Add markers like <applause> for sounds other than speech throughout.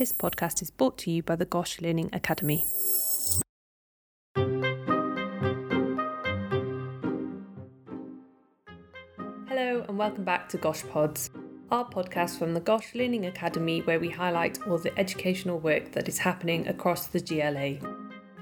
This podcast is brought to you by the Gosh Learning Academy. Hello, and welcome back to Gosh Pods, our podcast from the Gosh Learning Academy, where we highlight all the educational work that is happening across the GLA.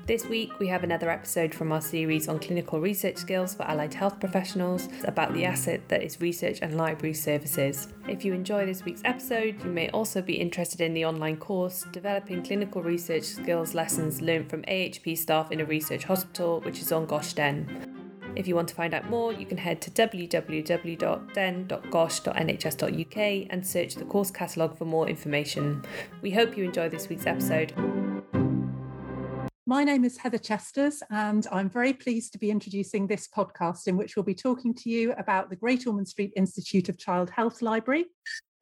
This week, we have another episode from our series on clinical research skills for allied health professionals about the asset that is research and library services. If you enjoy this week's episode, you may also be interested in the online course Developing Clinical Research Skills Lessons Learned from AHP Staff in a Research Hospital, which is on GoshDen. If you want to find out more, you can head to www.den.gosh.nhs.uk and search the course catalogue for more information. We hope you enjoy this week's episode. My name is Heather Chesters, and I'm very pleased to be introducing this podcast in which we'll be talking to you about the Great Ormond Street Institute of Child Health Library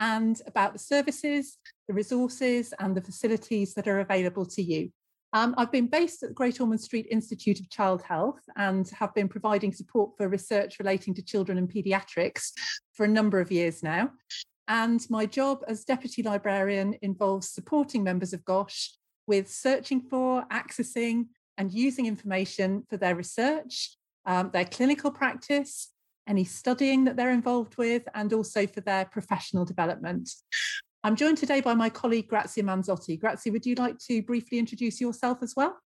and about the services, the resources, and the facilities that are available to you. Um, I've been based at the Great Ormond Street Institute of Child Health and have been providing support for research relating to children and paediatrics for a number of years now. And my job as Deputy Librarian involves supporting members of GOSH with searching for, accessing, and using information for their research, um, their clinical practice, any studying that they're involved with, and also for their professional development. I'm joined today by my colleague Grazia Manzotti. Grazia, would you like to briefly introduce yourself as well?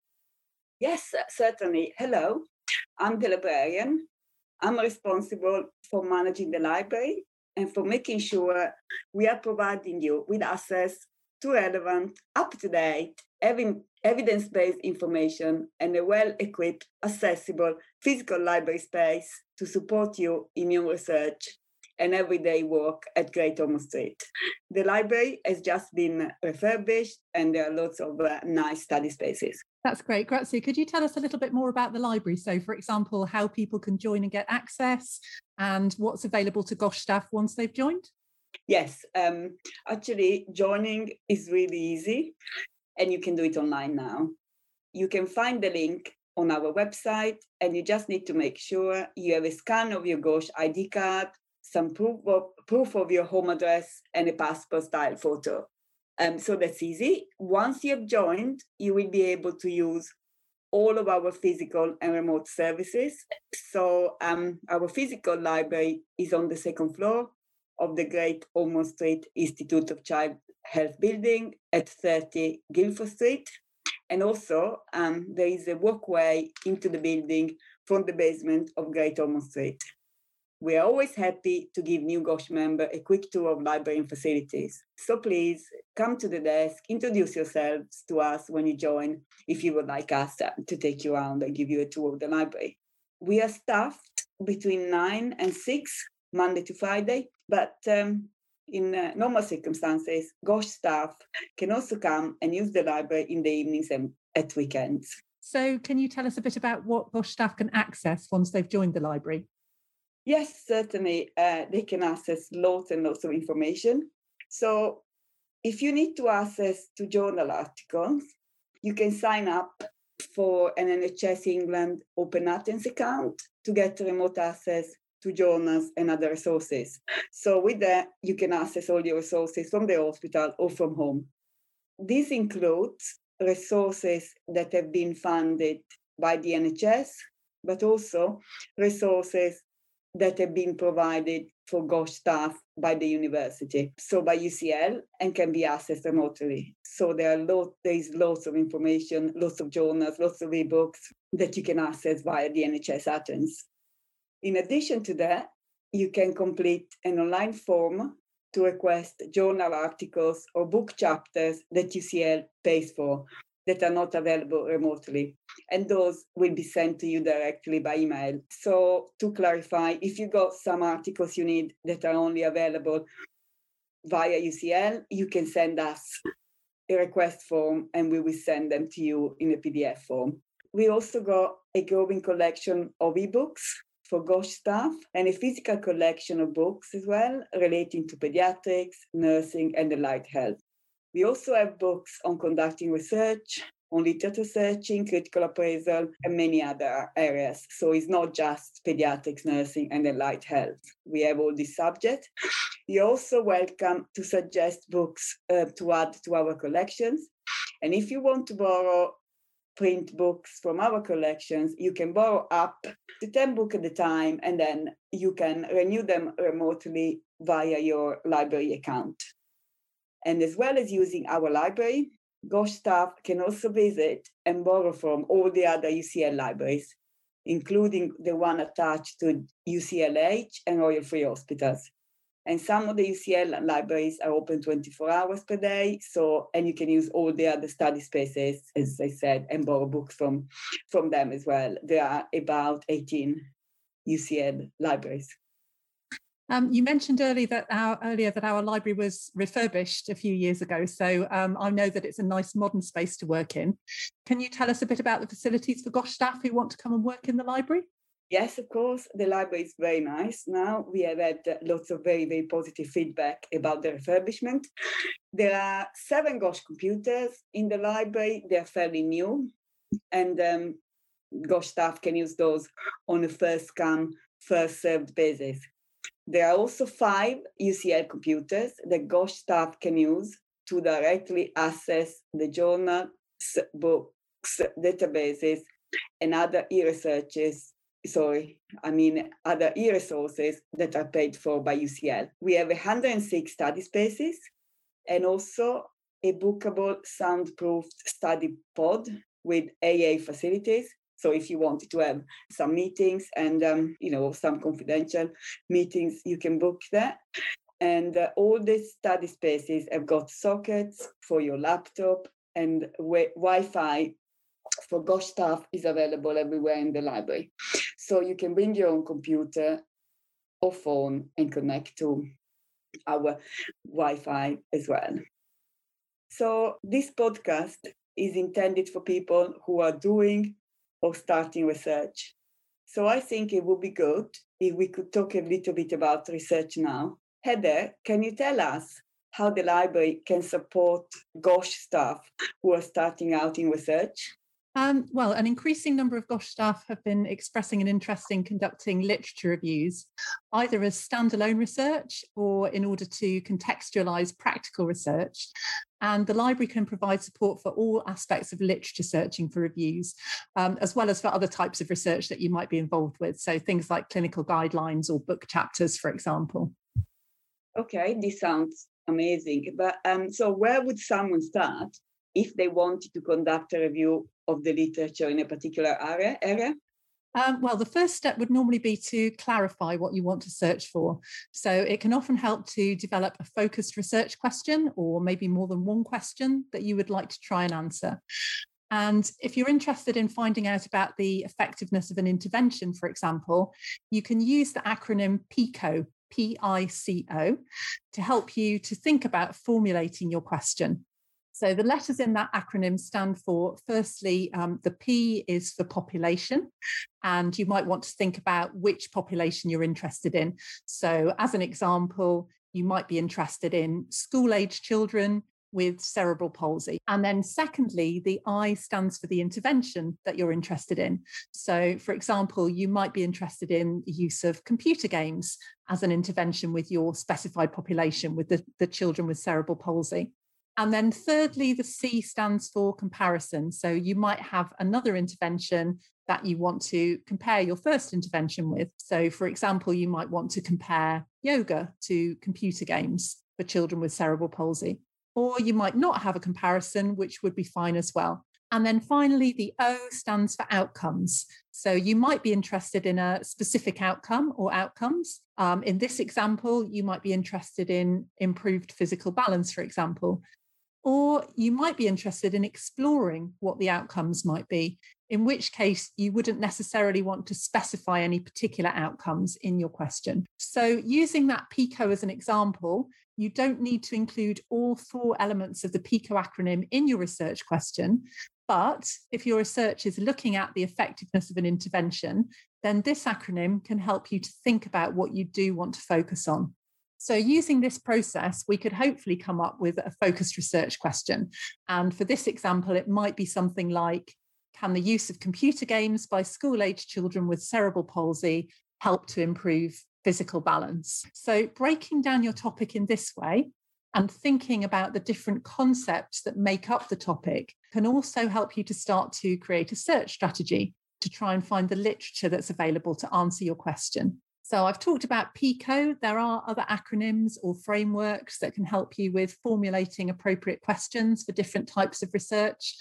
Yes, certainly. Hello, I'm the librarian. I'm responsible for managing the library and for making sure we are providing you with access to relevant, up to date, evidence based information and a well equipped, accessible physical library space to support you in your research and everyday work at Great Ormond Street. The library has just been refurbished and there are lots of uh, nice study spaces. That's great. Grazia, could you tell us a little bit more about the library? So, for example, how people can join and get access and what's available to GOSH staff once they've joined? Yes, um, actually, joining is really easy and you can do it online now. You can find the link on our website, and you just need to make sure you have a scan of your GOSH ID card, some proof of, proof of your home address, and a passport style photo. Um, so that's easy. Once you have joined, you will be able to use all of our physical and remote services. So um, our physical library is on the second floor of the Great Ormond Street Institute of Child Health Building at 30 Guilford Street. And also, um, there is a walkway into the building from the basement of Great Ormond Street. We are always happy to give new GOSH member a quick tour of library and facilities. So please come to the desk, introduce yourselves to us when you join, if you would like us to take you around and give you a tour of the library. We are staffed between 9 and 6, Monday to Friday, but um, in uh, normal circumstances, GOSH staff can also come and use the library in the evenings and at weekends. So, can you tell us a bit about what GOSH staff can access once they've joined the library? Yes, certainly. Uh, they can access lots and lots of information. So, if you need to access to journal articles, you can sign up for an NHS England Open Athens account to get remote access to journals and other resources. So with that, you can access all your resources from the hospital or from home. This includes resources that have been funded by the NHS, but also resources that have been provided for GOSH staff by the university, so by UCL, and can be accessed remotely. So there are lot, there is lots of information, lots of journals, lots of ebooks that you can access via the NHS Athens. In addition to that, you can complete an online form to request journal articles or book chapters that UCL pays for that are not available remotely. And those will be sent to you directly by email. So, to clarify, if you got some articles you need that are only available via UCL, you can send us a request form and we will send them to you in a PDF form. We also got a growing collection of ebooks for GOSH staff and a physical collection of books as well relating to pediatrics, nursing, and allied health. We also have books on conducting research, on literature searching, critical appraisal, and many other areas. So it's not just pediatrics, nursing, and allied health. We have all these subjects. You're also welcome to suggest books uh, to add to our collections. And if you want to borrow print books from our collections, you can borrow up to 10 books at a time, and then you can renew them remotely via your library account. And as well as using our library, GOSH staff can also visit and borrow from all the other UCL libraries, including the one attached to UCLH and Royal Free Hospitals. And some of the UCL libraries are open 24 hours per day. So, and you can use all the other study spaces, as I said, and borrow books from, from them as well. There are about 18 UCL libraries. Um, you mentioned earlier that our earlier that our library was refurbished a few years ago, so um, I know that it's a nice modern space to work in. Can you tell us a bit about the facilities for GOSH staff who want to come and work in the library? Yes, of course. The library is very nice now. We have had lots of very, very positive feedback about the refurbishment. There are seven GOSH computers in the library. They're fairly new, and um, GOSH staff can use those on a first come, first served basis. There are also five UCL computers that GOSH staff can use to directly access the journals, books, databases, and other e-researches sorry, I mean other e-resources that are paid for by UCL. We have 106 study spaces and also a bookable soundproofed study pod with AA facilities so if you wanted to have some meetings and um, you know some confidential meetings, you can book that. And uh, all these study spaces have got sockets for your laptop and w- Wi-Fi for GOSH staff is available everywhere in the library. So you can bring your own computer or phone and connect to our Wi-Fi as well. So this podcast is intended for people who are doing or starting research. So I think it would be good if we could talk a little bit about research now. Heather, can you tell us how the library can support GOSH staff who are starting out in research? Um, well, an increasing number of GOSH staff have been expressing an interest in conducting literature reviews, either as standalone research or in order to contextualise practical research. And the library can provide support for all aspects of literature searching for reviews, um, as well as for other types of research that you might be involved with. So things like clinical guidelines or book chapters, for example. Okay, this sounds amazing. But um, so where would someone start if they wanted to conduct a review of the literature in a particular area? area? Um, well, the first step would normally be to clarify what you want to search for. So it can often help to develop a focused research question or maybe more than one question that you would like to try and answer. And if you're interested in finding out about the effectiveness of an intervention, for example, you can use the acronym PICO, P I C O, to help you to think about formulating your question. So the letters in that acronym stand for firstly, um, the P is for population, and you might want to think about which population you're interested in. So, as an example, you might be interested in school age children with cerebral palsy. And then, secondly, the I stands for the intervention that you're interested in. So, for example, you might be interested in the use of computer games as an intervention with your specified population, with the, the children with cerebral palsy. And then thirdly, the C stands for comparison. So you might have another intervention that you want to compare your first intervention with. So, for example, you might want to compare yoga to computer games for children with cerebral palsy. Or you might not have a comparison, which would be fine as well. And then finally, the O stands for outcomes. So you might be interested in a specific outcome or outcomes. Um, in this example, you might be interested in improved physical balance, for example. Or you might be interested in exploring what the outcomes might be, in which case you wouldn't necessarily want to specify any particular outcomes in your question. So, using that PICO as an example, you don't need to include all four elements of the PICO acronym in your research question. But if your research is looking at the effectiveness of an intervention, then this acronym can help you to think about what you do want to focus on. So, using this process, we could hopefully come up with a focused research question. And for this example, it might be something like Can the use of computer games by school age children with cerebral palsy help to improve physical balance? So, breaking down your topic in this way and thinking about the different concepts that make up the topic can also help you to start to create a search strategy to try and find the literature that's available to answer your question. So I've talked about PICO. There are other acronyms or frameworks that can help you with formulating appropriate questions for different types of research.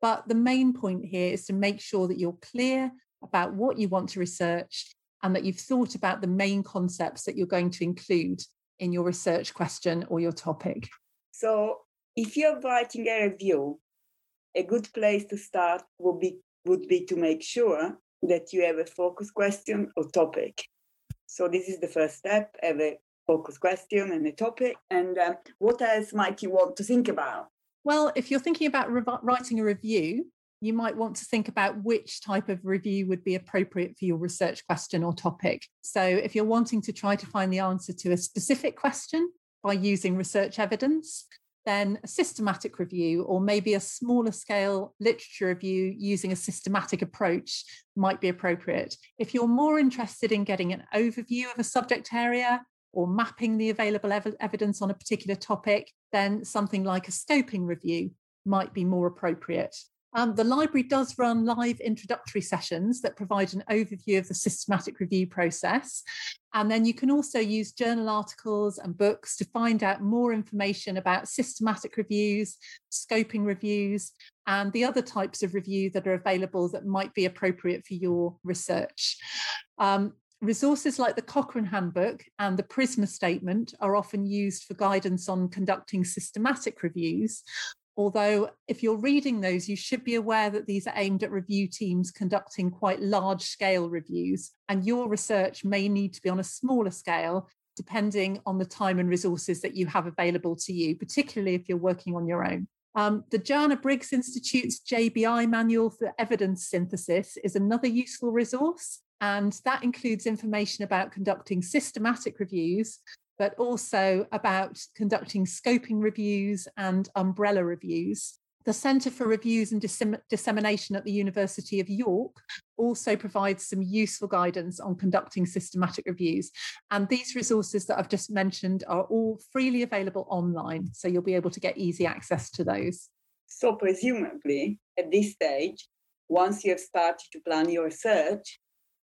But the main point here is to make sure that you're clear about what you want to research and that you've thought about the main concepts that you're going to include in your research question or your topic. So if you're writing a review, a good place to start would be would be to make sure that you have a focus question or topic. So this is the first step, have a focus question and a topic. And uh, what else might you want to think about? Well, if you're thinking about re- writing a review, you might want to think about which type of review would be appropriate for your research question or topic. So, if you're wanting to try to find the answer to a specific question by using research evidence, then a systematic review or maybe a smaller scale literature review using a systematic approach might be appropriate. If you're more interested in getting an overview of a subject area or mapping the available ev- evidence on a particular topic, then something like a scoping review might be more appropriate. Um, the library does run live introductory sessions that provide an overview of the systematic review process. And then you can also use journal articles and books to find out more information about systematic reviews, scoping reviews, and the other types of review that are available that might be appropriate for your research. Um, Resources like the Cochrane Handbook and the PRISMA Statement are often used for guidance on conducting systematic reviews, Although, if you're reading those, you should be aware that these are aimed at review teams conducting quite large scale reviews, and your research may need to be on a smaller scale depending on the time and resources that you have available to you, particularly if you're working on your own. Um, the Joanna Briggs Institute's JBI manual for evidence synthesis is another useful resource. And that includes information about conducting systematic reviews, but also about conducting scoping reviews and umbrella reviews. The Centre for Reviews and Dissemin- Dissemination at the University of York also provides some useful guidance on conducting systematic reviews. And these resources that I've just mentioned are all freely available online, so you'll be able to get easy access to those. So, presumably, at this stage, once you have started to plan your search,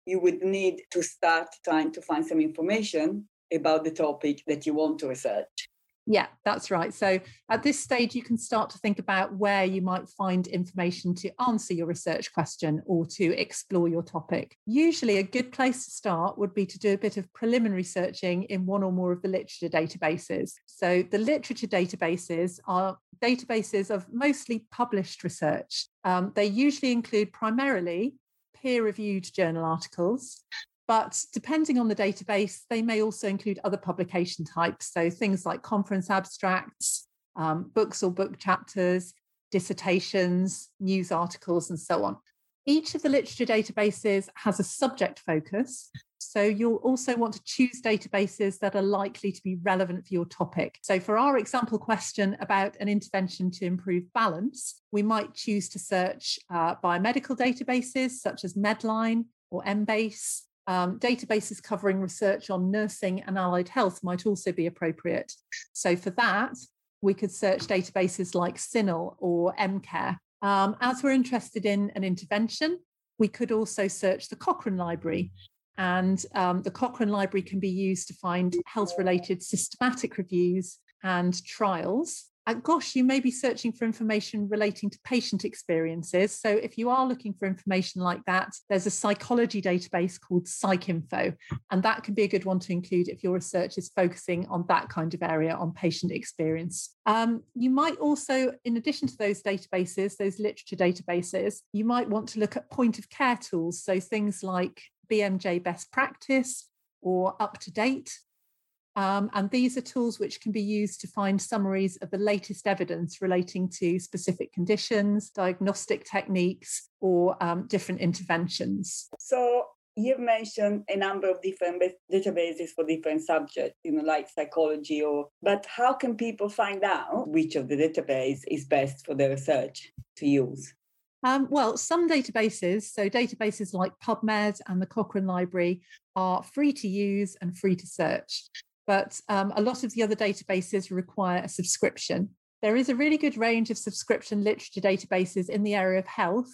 you would need to start trying to find some information about the topic that you want to research. Yeah, that's right. So at this stage, you can start to think about where you might find information to answer your research question or to explore your topic. Usually, a good place to start would be to do a bit of preliminary searching in one or more of the literature databases. So, the literature databases are databases of mostly published research. Um, they usually include primarily peer reviewed journal articles, but depending on the database, they may also include other publication types. So things like conference abstracts, um, books or book chapters, dissertations, news articles, and so on. Each of the literature databases has a subject focus. So you'll also want to choose databases that are likely to be relevant for your topic. So for our example question about an intervention to improve balance, we might choose to search uh, biomedical databases such as Medline or Embase, um, databases covering research on nursing and allied health might also be appropriate. So for that, we could search databases like CINAHL or Emcare. Um, as we're interested in an intervention, we could also search the Cochrane Library. And um, the Cochrane Library can be used to find health related systematic reviews and trials at GOSH, you may be searching for information relating to patient experiences. So, if you are looking for information like that, there's a psychology database called PsycInfo, and that can be a good one to include if your research is focusing on that kind of area on patient experience. Um, you might also, in addition to those databases, those literature databases, you might want to look at point of care tools. So, things like BMJ best practice or UpToDate um, and these are tools which can be used to find summaries of the latest evidence relating to specific conditions, diagnostic techniques, or um, different interventions. So you've mentioned a number of different databases for different subjects, you know, like psychology or, but how can people find out which of the database is best for their research to use? Um, well, some databases, so databases like PubMed and the Cochrane Library, are free to use and free to search. But um, a lot of the other databases require a subscription. There is a really good range of subscription literature databases in the area of health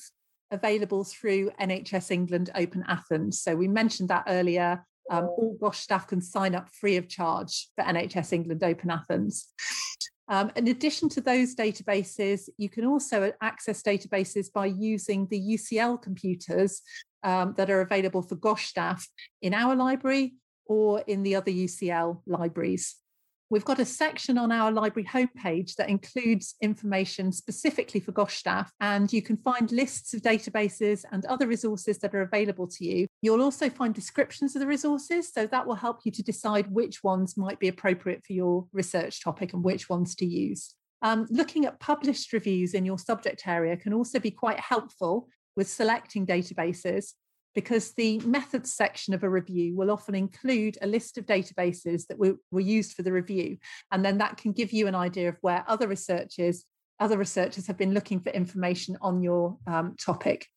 available through NHS England Open Athens. So we mentioned that earlier. Um, all GOSH staff can sign up free of charge for NHS England Open Athens. Um, in addition to those databases, you can also access databases by using the UCL computers um, that are available for GOSH staff in our library or in the other UCL libraries. We've got a section on our library homepage that includes information specifically for GOSH staff, and you can find lists of databases and other resources that are available to you. You'll also find descriptions of the resources, so that will help you to decide which ones might be appropriate for your research topic and which ones to use. Um, looking at published reviews in your subject area can also be quite helpful with selecting databases because the methods section of a review will often include a list of databases that were, were used for the review. And then that can give you an idea of where other researchers, other researchers have been looking for information on your um, topic.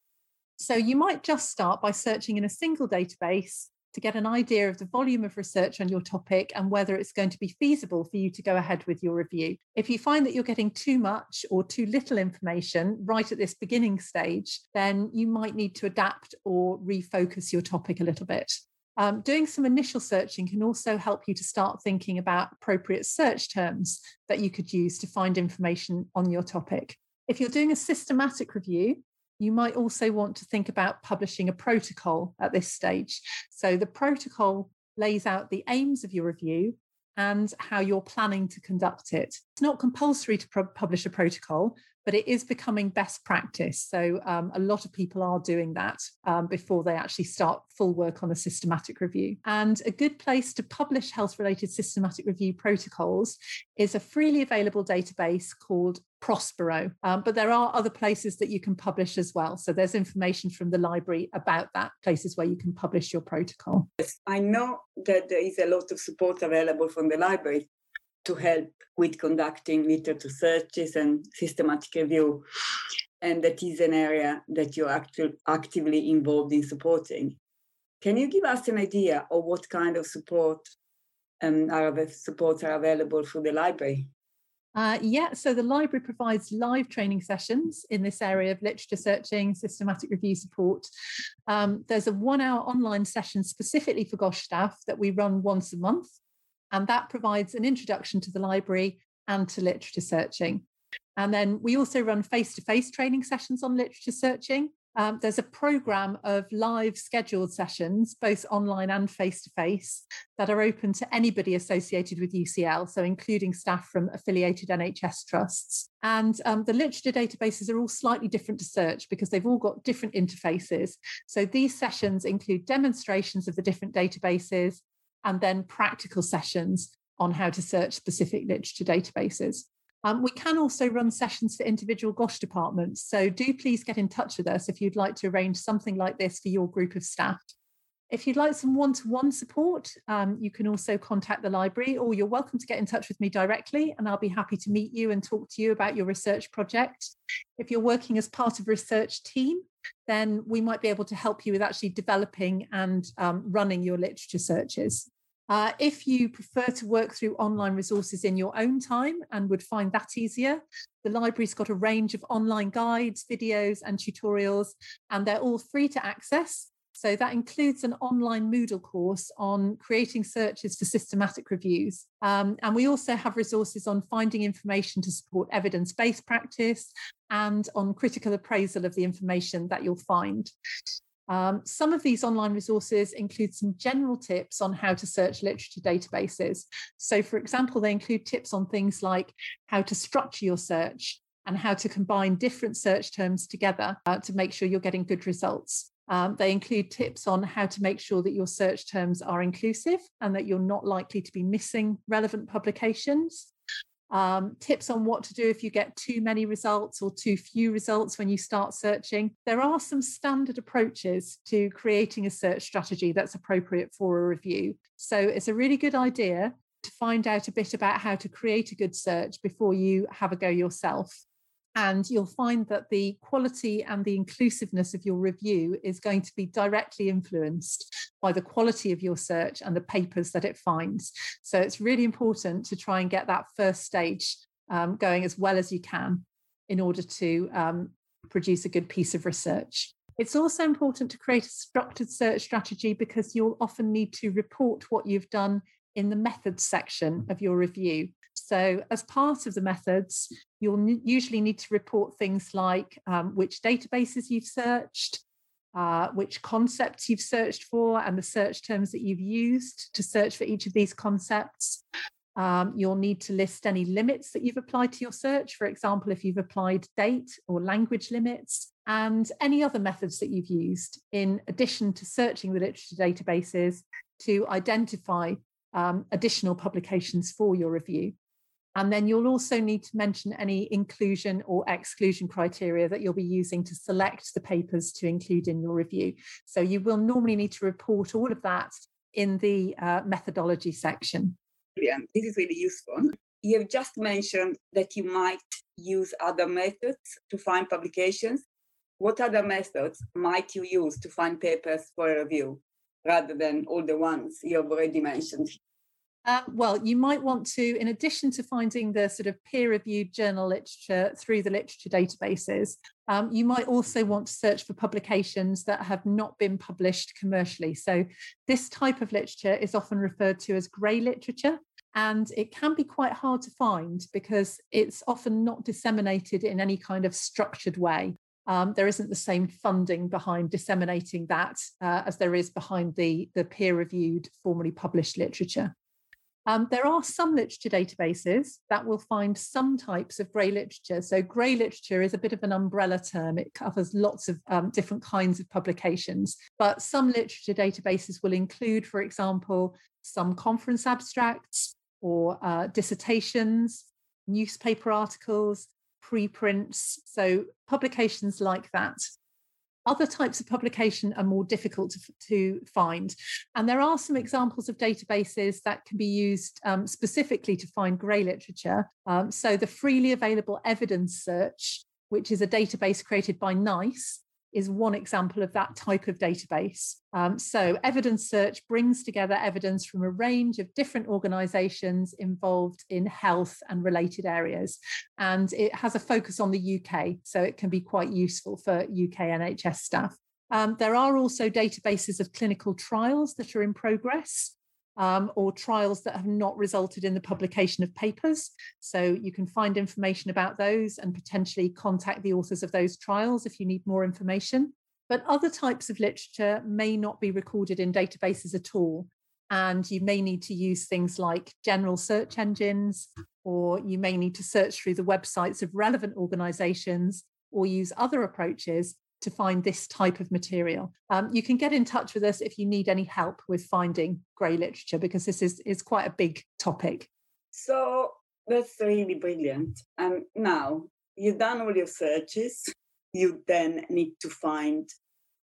So you might just start by searching in a single database to get an idea of the volume of research on your topic and whether it's going to be feasible for you to go ahead with your review. If you find that you're getting too much or too little information right at this beginning stage, then you might need to adapt or refocus your topic a little bit. Um, doing some initial searching can also help you to start thinking about appropriate search terms that you could use to find information on your topic. If you're doing a systematic review, you might also want to think about publishing a protocol at this stage. So the protocol lays out the aims of your review and how you're planning to conduct it. It's not compulsory to publish a protocol, but it is becoming best practice. So um, a lot of people are doing that um, before they actually start full work on a systematic review. And a good place to publish health related systematic review protocols is a freely available database called Prospero. Um, but there are other places that you can publish as well. So there's information from the library about that, places where you can publish your protocol. I know that there is a lot of support available from the library to help with conducting literature searches and systematic review. And that is an area that you're actu- actively involved in supporting. Can you give us an idea of what kind of support um, are, supports are available through the library? Uh, yeah, so the library provides live training sessions in this area of literature searching, systematic review support. Um, there's a one hour online session specifically for GOSH staff that we run once a month. And that provides an introduction to the library and to literature searching. And then we also run face to face training sessions on literature searching. Um, there's a program of live scheduled sessions, both online and face to face, that are open to anybody associated with UCL, so including staff from affiliated NHS trusts. And um, the literature databases are all slightly different to search because they've all got different interfaces. So these sessions include demonstrations of the different databases, and then practical sessions on how to search specific literature databases. Um, we can also run sessions for individual GOSH departments, so do please get in touch with us if you'd like to arrange something like this for your group of staff. If you'd like some one to one support, um, you can also contact the library, or you're welcome to get in touch with me directly, and I'll be happy to meet you and talk to you about your research project. If you're working as part of a research team, then we might be able to help you with actually developing and um, running your literature searches. Uh, if you prefer to work through online resources in your own time and would find that easier, the library's got a range of online guides, videos, and tutorials, and they're all free to access. So that includes an online Moodle course on creating searches for systematic reviews. Um, and we also have resources on finding information to support evidence based practice and on critical appraisal of the information that you'll find. Um, some of these online resources include some general tips on how to search literature databases. So, for example, they include tips on things like how to structure your search and how to combine different search terms together uh, to make sure you're getting good results. Um, they include tips on how to make sure that your search terms are inclusive and that you're not likely to be missing relevant publications. Um, tips on what to do if you get too many results or too few results when you start searching. There are some standard approaches to creating a search strategy that's appropriate for a review. So it's a really good idea to find out a bit about how to create a good search before you have a go yourself. And you'll find that the quality and the inclusiveness of your review is going to be directly influenced by the quality of your search and the papers that it finds. So it's really important to try and get that first stage um, going as well as you can in order to um, produce a good piece of research. It's also important to create a structured search strategy because you'll often need to report what you've done in the methods section of your review. So, as part of the methods, you'll usually need to report things like um, which databases you've searched, uh, which concepts you've searched for, and the search terms that you've used to search for each of these concepts. Um, you'll need to list any limits that you've applied to your search. For example, if you've applied date or language limits, and any other methods that you've used, in addition to searching the literature databases to identify um, additional publications for your review. And then you'll also need to mention any inclusion or exclusion criteria that you'll be using to select the papers to include in your review. So you will normally need to report all of that in the uh, methodology section. Brilliant. This is really useful. You have just mentioned that you might use other methods to find publications. What other methods might you use to find papers for a review rather than all the ones you have already mentioned? Uh, well, you might want to, in addition to finding the sort of peer reviewed journal literature through the literature databases, um, you might also want to search for publications that have not been published commercially. So, this type of literature is often referred to as grey literature. And it can be quite hard to find because it's often not disseminated in any kind of structured way. Um, there isn't the same funding behind disseminating that uh, as there is behind the, the peer reviewed, formally published literature. Um, there are some literature databases that will find some types of grey literature. So, grey literature is a bit of an umbrella term, it covers lots of um, different kinds of publications. But some literature databases will include, for example, some conference abstracts or uh, dissertations, newspaper articles, preprints. So, publications like that. Other types of publication are more difficult to, to find. And there are some examples of databases that can be used um, specifically to find grey literature. Um, so the freely available evidence search, which is a database created by NICE, is one example of that type of database. Um, so, evidence search brings together evidence from a range of different organisations involved in health and related areas. And it has a focus on the UK, so it can be quite useful for UK NHS staff. Um, there are also databases of clinical trials that are in progress um, or trials that have not resulted in the publication of papers. So you can find information about those and potentially contact the authors of those trials if you need more information. But other types of literature may not be recorded in databases at all. And you may need to use things like general search engines, or you may need to search through the websites of relevant organizations or use other approaches to find this type of material. Um, you can get in touch with us if you need any help with finding grey literature because this is, is quite a big topic. So that's really brilliant. And now you've done all your searches, you then need to find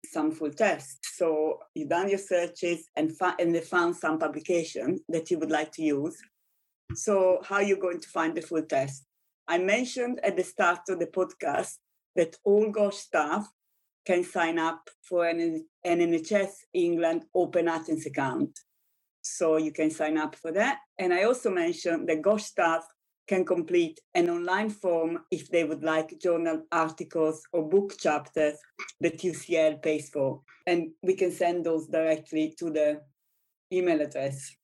some full text. So you've done your searches and, fa- and they found some publication that you would like to use. So how are you going to find the full text? I mentioned at the start of the podcast that all GOSH staff can sign up for an, an NHS England Open Athens account. So you can sign up for that. And I also mentioned that GOSH staff can complete an online form if they would like journal articles or book chapters that UCL pays for. And we can send those directly to the email address.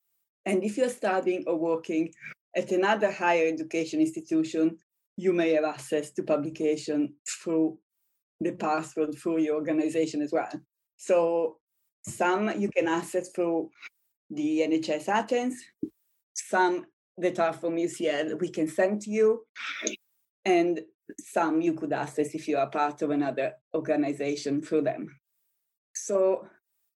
And if you're studying or working at another higher education institution, you may have access to publication through the password for your organization as well. So some you can access through the NHS Athens, some that are from UCL we can send to you, and some you could access if you are part of another organization through them. So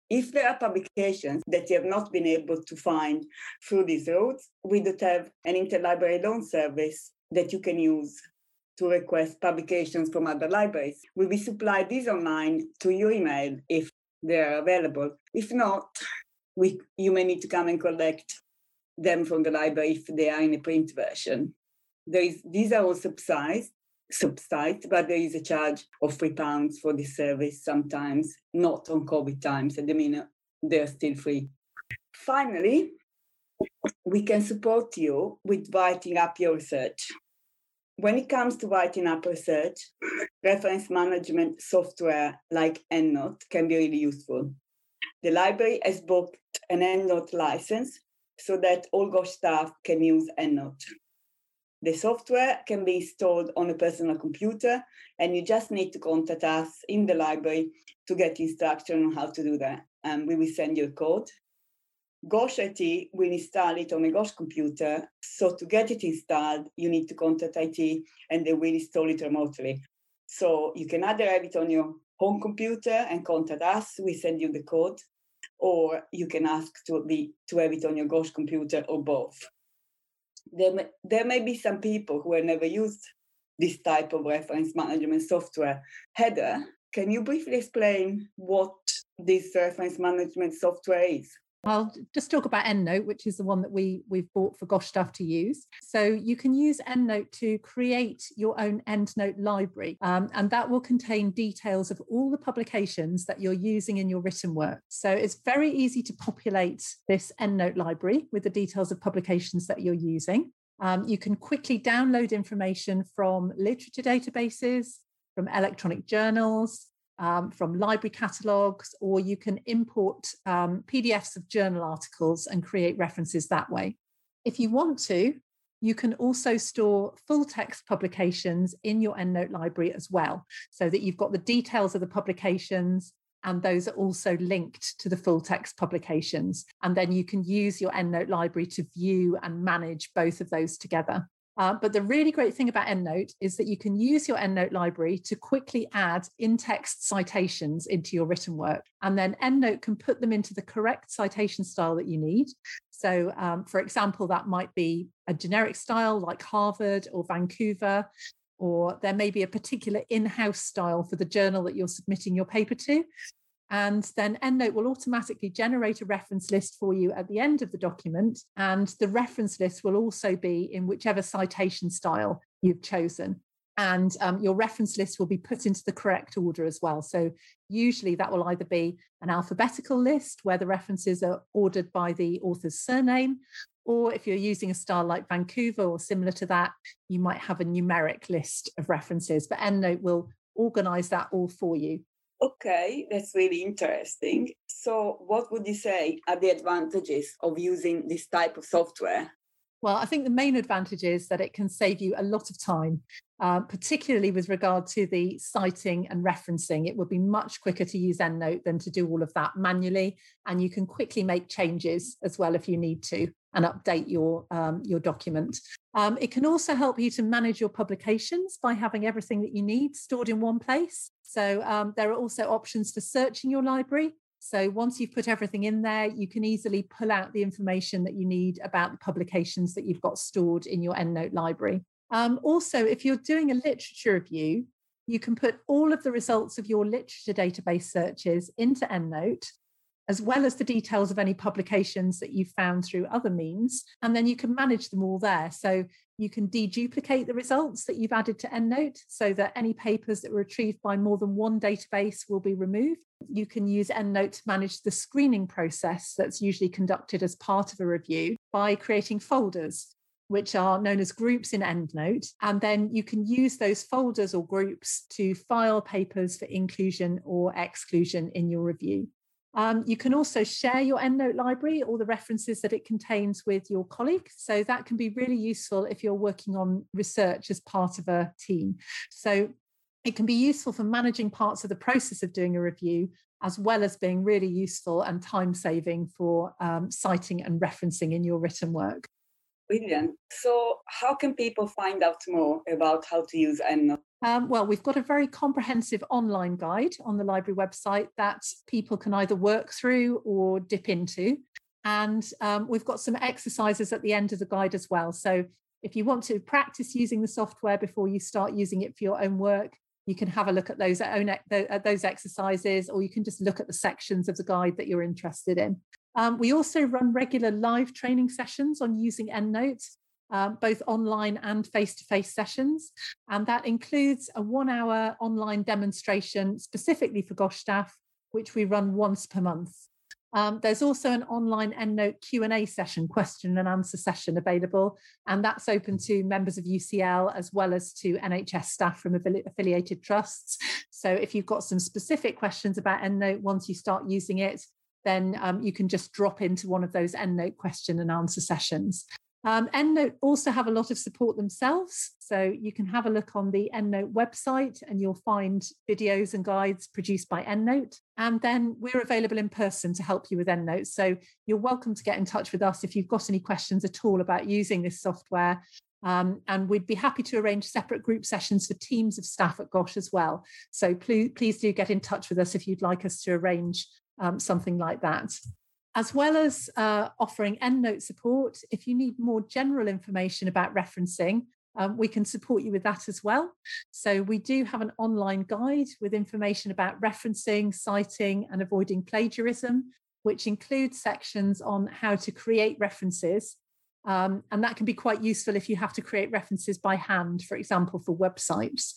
If there are publications that you have not been able to find through these routes, we do have an interlibrary loan service that you can use to request publications from other libraries. We will supply these online to your email if they are available. If not, we, you may need to come and collect them from the library if they are in a print version. There is, these are all subsidized, subsidized, but there is a charge of three pounds for this service sometimes, not on COVID times. At the minute, they're still free. Finally, we can support you with writing up your research. When it comes to writing up research, <clears throat> reference management software like EndNote can be really useful. The library has booked an EndNote license so that all GOSH staff can use EndNote. The software can be installed on a personal computer, and you just need to contact us in the library to get instruction on how to do that. And we will send you a code. GOSH IT will install it on a GOSH computer. So to get it installed, you need to contact IT and they will install it remotely. So you can either have it on your home computer and contact us, we send you the code, or you can ask to be to have it on your GOSH computer or both. There may, there may be some people who have never used this type of reference management software. Heather, can you briefly explain what this reference management software is? I'll just talk about EndNote, which is the one that we, we've bought for Gosh Stuff to use. So you can use EndNote to create your own EndNote library, um, and that will contain details of all the publications that you're using in your written work. So it's very easy to populate this EndNote library with the details of publications that you're using. Um, you can quickly download information from literature databases, from electronic journals, um, from library catalogues, or you can import um, PDFs of journal articles and create references that way. If you want to, you can also store full text publications in your EndNote library as well, so that you've got the details of the publications and those are also linked to the full text publications. And then you can use your EndNote library to view and manage both of those together. Uh, but the really great thing about EndNote is that you can use your EndNote library to quickly add in-text citations into your written work. And then EndNote can put them into the correct citation style that you need. So um, for example, that might be a generic style like Harvard or Vancouver, or there may be a particular in-house style for the journal that you're submitting your paper to. And then EndNote will automatically generate a reference list for you at the end of the document. And the reference list will also be in whichever citation style you've chosen. And um, your reference list will be put into the correct order as well. So, usually that will either be an alphabetical list where the references are ordered by the author's surname, or if you're using a style like Vancouver or similar to that, you might have a numeric list of references. But EndNote will organize that all for you. Okay, that's really interesting. So, what would you say are the advantages of using this type of software? Well, I think the main advantage is that it can save you a lot of time, uh, particularly with regard to the citing and referencing. It would be much quicker to use EndNote than to do all of that manually, and you can quickly make changes as well if you need to and update your um, your document. Um, it can also help you to manage your publications by having everything that you need stored in one place. So um, there are also options for searching your library. So once you've put everything in there, you can easily pull out the information that you need about the publications that you've got stored in your EndNote library. Um, also, if you're doing a literature review, you can put all of the results of your literature database searches into EndNote as well as the details of any publications that you've found through other means. And then you can manage them all there. So you can deduplicate the results that you've added to EndNote so that any papers that were retrieved by more than one database will be removed. You can use EndNote to manage the screening process that's usually conducted as part of a review by creating folders which are known as groups in EndNote. And then you can use those folders or groups to file papers for inclusion or exclusion in your review. Um, you can also share your EndNote library, all the references that it contains with your colleague. So that can be really useful if you're working on research as part of a team. So it can be useful for managing parts of the process of doing a review, as well as being really useful and time saving for um, citing and referencing in your written work. Brilliant. So, how can people find out more about how to use EndNote? Um, well, we've got a very comprehensive online guide on the library website that people can either work through or dip into. And um, we've got some exercises at the end of the guide as well. So, if you want to practice using the software before you start using it for your own work, you can have a look at those at those exercises, or you can just look at the sections of the guide that you're interested in. Um, we also run regular live training sessions on using EndNote, um, both online and face-to-face sessions, and that includes a one-hour online demonstration specifically for GOSH staff, which we run once per month. Um, there's also an online EndNote Q&A session, question and answer session available, and that's open to members of UCL as well as to NHS staff from affiliated trusts. So if you've got some specific questions about EndNote once you start using it, then um, you can just drop into one of those EndNote question and answer sessions. Um, EndNote also have a lot of support themselves. So you can have a look on the EndNote website and you'll find videos and guides produced by EndNote. And then we're available in person to help you with EndNote. So you're welcome to get in touch with us if you've got any questions at all about using this software. Um, and we'd be happy to arrange separate group sessions for teams of staff at GOSH as well. So please, please do get in touch with us if you'd like us to arrange um, something like that as well as uh, offering EndNote support, if you need more general information about referencing, um, we can support you with that as well. So we do have an online guide with information about referencing, citing, and avoiding plagiarism, which includes sections on how to create references um, and that can be quite useful if you have to create references by hand, for example, for websites.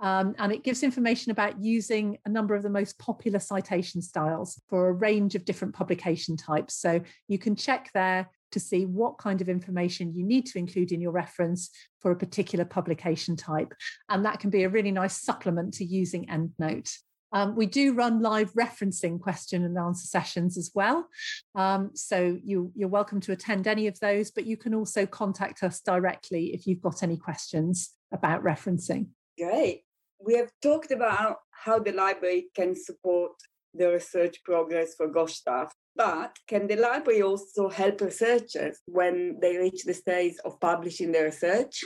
Um, and it gives information about using a number of the most popular citation styles for a range of different publication types. So you can check there to see what kind of information you need to include in your reference for a particular publication type. And that can be a really nice supplement to using EndNote. Um, we do run live referencing question and answer sessions as well. Um, so you, you're welcome to attend any of those, but you can also contact us directly if you've got any questions about referencing. Great. We have talked about how the library can support the research progress for GOSH staff, but can the library also help researchers when they reach the stage of publishing their research?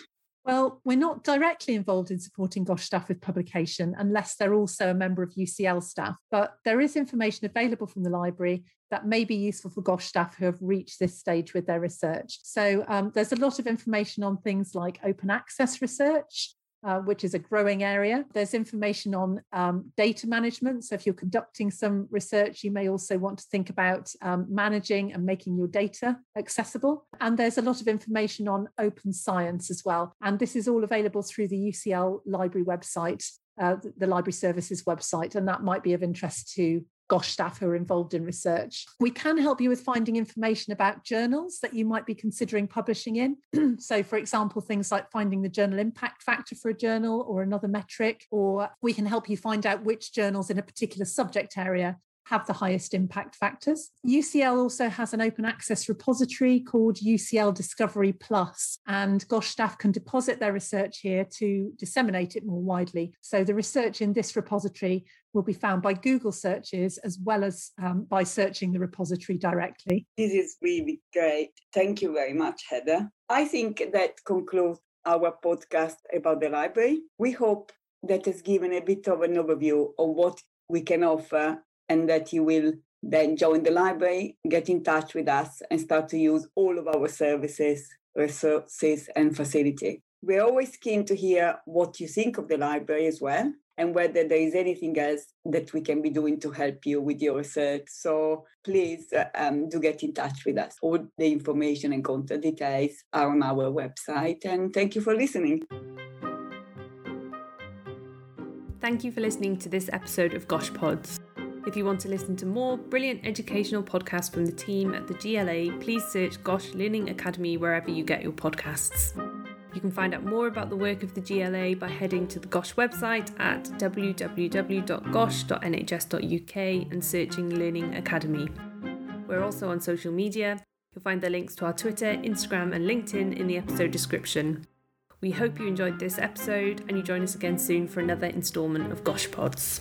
Well, we're not directly involved in supporting GOSH staff with publication unless they're also a member of UCL staff, but there is information available from the library that may be useful for GOSH staff who have reached this stage with their research. So um, there's a lot of information on things like open access research, uh, which is a growing area. There's information on um, data management. So, if you're conducting some research, you may also want to think about um, managing and making your data accessible. And there's a lot of information on open science as well. And this is all available through the UCL library website. Uh, the library services website, and that might be of interest to GOSH staff who are involved in research. We can help you with finding information about journals that you might be considering publishing in. <clears throat> so, for example, things like finding the journal impact factor for a journal or another metric, or we can help you find out which journals in a particular subject area have the highest impact factors. UCL also has an open access repository called UCL Discovery Plus, and GOSH staff can deposit their research here to disseminate it more widely. So the research in this repository will be found by Google searches as well as um, by searching the repository directly. This is really great. Thank you very much, Heather. I think that concludes our podcast about the library. We hope that has given a bit of an overview of what we can offer and that you will then join the library, get in touch with us, and start to use all of our services, resources, and facility. We're always keen to hear what you think of the library as well, and whether there is anything else that we can be doing to help you with your research. So please um, do get in touch with us. All the information and contact details are on our website. And thank you for listening. Thank you for listening to this episode of Gosh Pods. If you want to listen to more brilliant educational podcasts from the team at the GLA, please search Gosh Learning Academy wherever you get your podcasts. You can find out more about the work of the GLA by heading to the Gosh website at www.gosh.nhs.uk and searching Learning Academy. We're also on social media. You'll find the links to our Twitter, Instagram, and LinkedIn in the episode description. We hope you enjoyed this episode and you join us again soon for another instalment of Gosh Pods.